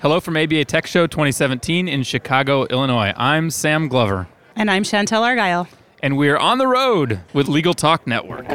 Hello from ABA Tech Show 2017 in Chicago, Illinois. I'm Sam Glover, And I'm Chantel Argyle. and we're on the road with Legal Talk Network.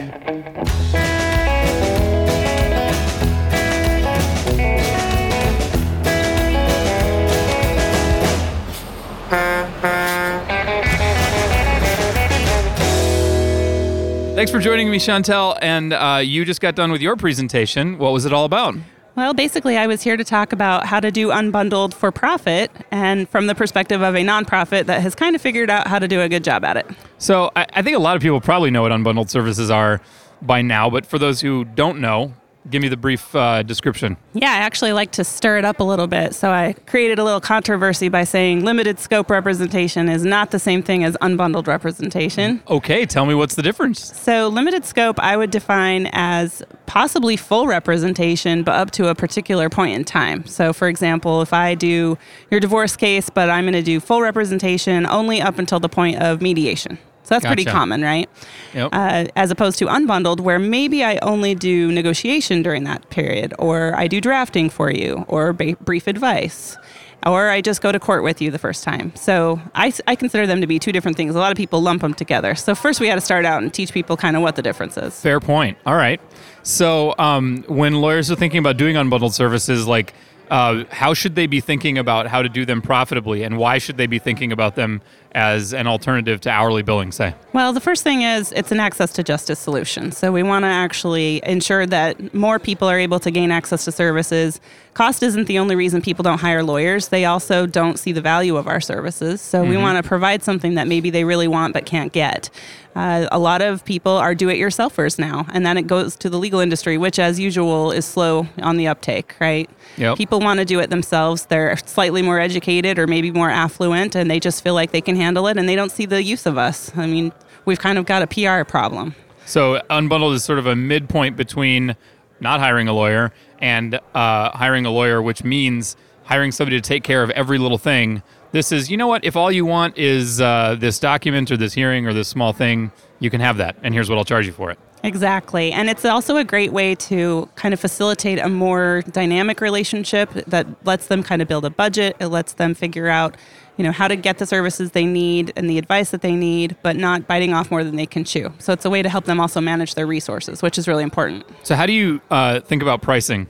Thanks for joining me, Chantel. And uh, you just got done with your presentation. What was it all about? Well, basically, I was here to talk about how to do unbundled for profit and from the perspective of a nonprofit that has kind of figured out how to do a good job at it. So I, think a lot of people probably know what unbundled services are by now, but for those who don't know, give me the brief uh, description. Yeah, I actually like to stir it up a little bit. So I created a little controversy by saying limited scope representation is not the same thing as unbundled representation. Okay, tell me what's the difference. So, limited scope I would define as possibly full representation, but up to a particular point in time. So, for example, if I do your divorce case, but I'm going to do full representation only up until the point of mediation. So that's pretty common, right? Yep. Uh, as opposed to unbundled, where maybe I only do negotiation during that period, or I do drafting for you, or ba- brief advice, or I just go to court with you the first time. So I, I consider them to be two different things. A lot of people lump them together. So first we got to start out and teach people kind of what the difference is. Fair point. All right. So um, when lawyers are thinking about doing unbundled services, like uh, how should they be thinking about how to do them profitably, and why should they be thinking about them as an alternative to hourly billing? Say. Well, the first thing is it's an access to justice solution. So we want to actually ensure that more people are able to gain access to services. Cost isn't the only reason people don't hire lawyers. They also don't see the value of our services. So we want to provide something that maybe they really want but can't get. Uh, a lot of people are do-it-yourselfers now, and then it goes to the legal industry, which, as usual, is slow on the uptake. Right? Yep. People want to do it themselves. They're slightly more educated or maybe more affluent, and they just feel like they can handle it, and they don't see the use of us. I mean, we've kind of got a PR problem. So unbundled is sort of a midpoint between not hiring a lawyer and uh, hiring a lawyer, which means hiring somebody to take care of every little thing. This is, you know what? If all you want is uh, this document or this hearing or this small thing, you can have that, and here's what I'll charge you for it. Exactly. And it's also a great way to kind of facilitate a more dynamic relationship that lets them kind of build a budget. It lets them figure out, you know, how to get the services they need and the advice that they need, but not biting off more than they can chew. So it's a way to help them also manage their resources, which is really important. So how do you uh, think about pricing?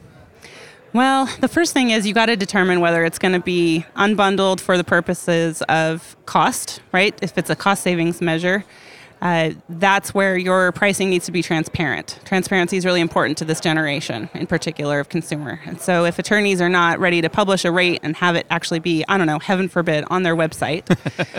Well, the first thing is you got to determine whether it's going to be unbundled for the purposes of cost, right? If it's a cost savings measure, uh, that's where your pricing needs to be transparent. Transparency is really important to this generation, in particular of consumer. And so, if attorneys are not ready to publish a rate and have it actually be, I don't know, heaven forbid, on their website,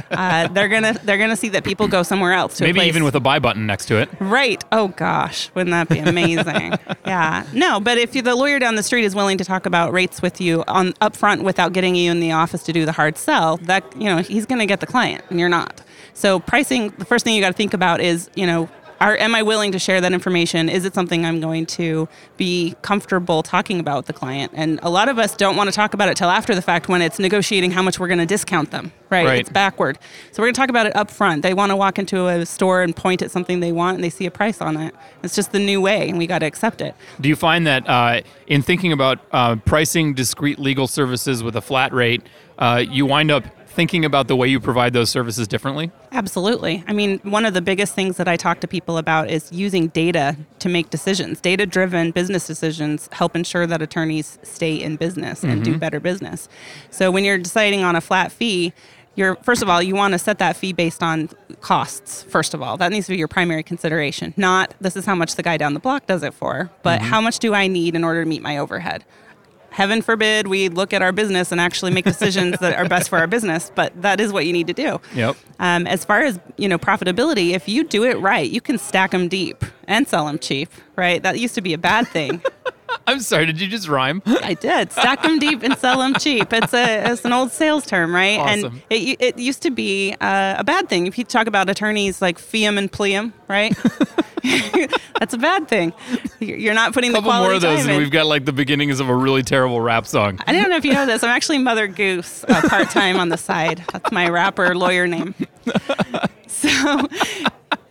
uh, they're gonna they're gonna see that people go somewhere else. To a Maybe even with a buy button next to it. Right. Oh gosh, wouldn't that be amazing? yeah. No, but if the lawyer down the street is willing to talk about rates with you on upfront without getting you in the office to do the hard sell, that you know he's going to get the client and you're not. So pricing, the first thing you got to think about is you know. Are, am I willing to share that information? Is it something I'm going to be comfortable talking about with the client? And a lot of us don't want to talk about it till after the fact when it's negotiating how much we're going to discount them. Right? Right. It's backward. So we're going to talk about it up front. They want to walk into a store and point at something they want and they see a price on it. It's just the new way and we got to accept it. Do you find that uh, in thinking about uh, pricing discrete legal services with a flat rate, uh, you wind up thinking about the way you provide those services differently? Absolutely. I mean, one of the biggest things that I talk to people about is using data to make decisions. Data driven business decisions help ensure that attorneys stay in business and do mm-hmm. better business. So when you're deciding on a flat fee, you're first of all, you want to set that fee based on costs, first of all. That needs to be your primary consideration. Not this is how much the guy down the block does it for, but mm-hmm. how much do I need in order to meet my overhead? Heaven forbid we look at our business and actually make decisions that are best for our business but that is what you need to do. Yep. um, as far as you know profitability if you do it right you can stack them deep and sell them cheap right? That used to be a bad thing I'm sorry, did you just rhyme? I did. Stack them deep and sell them cheap. It's a it's an old sales term, right? Awesome. And it, it used to be uh, a bad thing. If you talk about attorneys like fium and plium, right? That's a bad thing. You're not putting A the couple quality more of those, and in. we've got like the beginnings of a really terrible rap song. I don't know if you know this. I'm actually Mother Goose uh, part time on the side. That's my rapper lawyer name. So,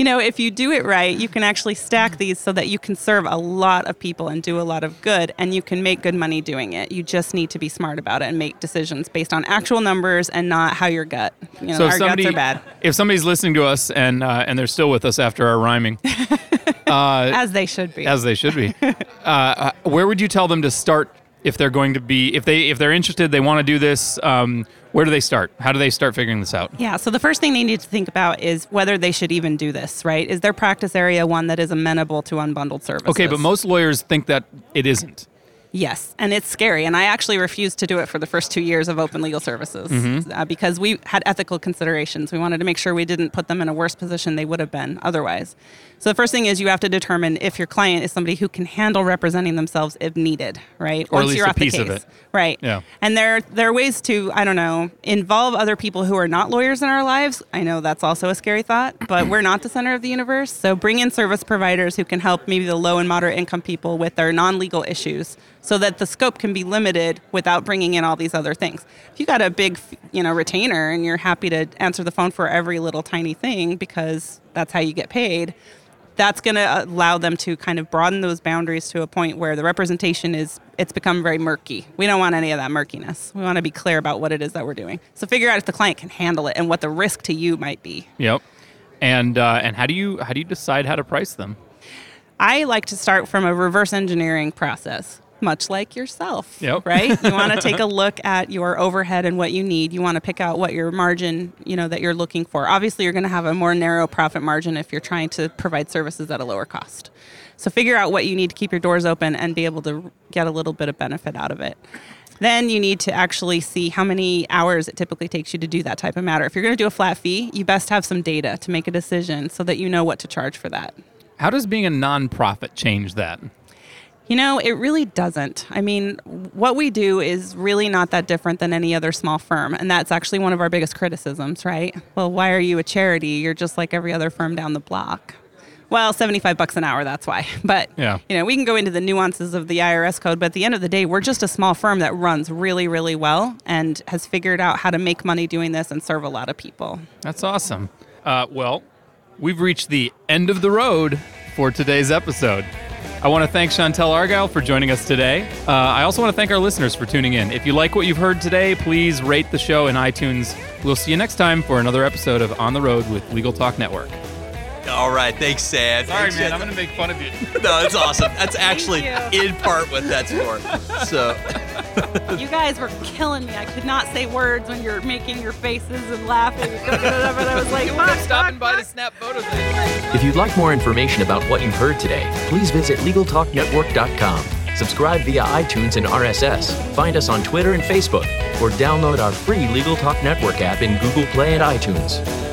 you know, if you do it right, you can actually stack these so that you can serve a lot of people and do a lot of good, and you can make good money doing it. You just need to be smart about it and make decisions based on actual numbers and not how your gut. You know, So if our somebody, guts are bad, if somebody's listening to us and uh, and they're still with us after our rhyming, uh, as they should be. as they should be, uh, uh, where would you tell them to start if they're going to be if they if they're interested, they want to do this? Um, where do they start? How do they start figuring this out? Yeah, so the first thing they need to think about is whether they should even do this, right? Is their practice area one that is amenable to unbundled services? Okay, but most lawyers think that it isn't. Yes, and it's scary. And I actually refused to do it for the first two years of open legal services Mm-hmm. uh, because we had ethical considerations. We wanted to make sure we didn't put them in a worse position they would have been otherwise. So the first thing is you have to determine if your client is somebody who can handle representing themselves if needed, right? Or at Once least you're a off the piece of case. it. Right. Yeah. And there there are ways to, I don't know, involve other people who are not lawyers in our lives. I know that's also a scary thought, but we're not the center of the universe. So bring in service providers who can help maybe the low and moderate income people with their non-legal issues so that the scope can be limited without bringing in all these other things. If you got a big, you know, retainer and you're happy to answer the phone for every little tiny thing because that's how you get paid, that's going to allow them to kind of broaden those boundaries to a point where the representation is it's become very murky. We don't want any of that murkiness. We want to be clear about what it is that we're doing. So figure out if the client can handle it and what the risk to you might be. Yep. And uh, and how do you how do you decide how to price them? I like to start from a reverse engineering process, much like yourself. Yep. Right? You want to take a look at your overhead and what you need. You want to pick out what your margin, you know, that you're looking for. Obviously, you're going to have a more narrow profit margin if you're trying to provide services at a lower cost. So figure out what you need to keep your doors open and be able to get a little bit of benefit out of it. Then you need to actually see how many hours it typically takes you to do that type of matter. If you're going to do a flat fee, you best have some data to make a decision so that you know what to charge for that. How does being a nonprofit change that? You know, it really doesn't. I mean, what we do is really not that different than any other small firm. And that's actually one of our biggest criticisms, right? Well, why are you a charity? You're just like every other firm down the block. Well, 75 bucks an hour, that's why. But, Yeah. you know, we can go into the nuances of the IRS code, but at the end of the day, we're just a small firm that runs really, really well and has figured out how to make money doing this and serve a lot of people. That's awesome. Uh, well, we've reached the end of the road for today's episode. I want to thank Chantel Argyle for joining us today. Uh, I also want to thank our listeners for tuning in. If you like what you've heard today, please rate the show in iTunes. We'll see you next time for another episode of On the Road with Legal Talk Network. All right, thanks, Sam. Sad. Thanks, going to make fun of you. No, that's awesome. That's actually in part what that's for. So, You guys were killing me. I could not say words when you're making your faces and laughing. And I was like, fuck, fuck, fuck. snap photos. If you'd like more information about what you've heard today, please visit LegalTalkNetwork.com. Subscribe via iTunes and RSS. Find us on Twitter and Facebook, or download our free Legal Talk Network app in Google Play and iTunes.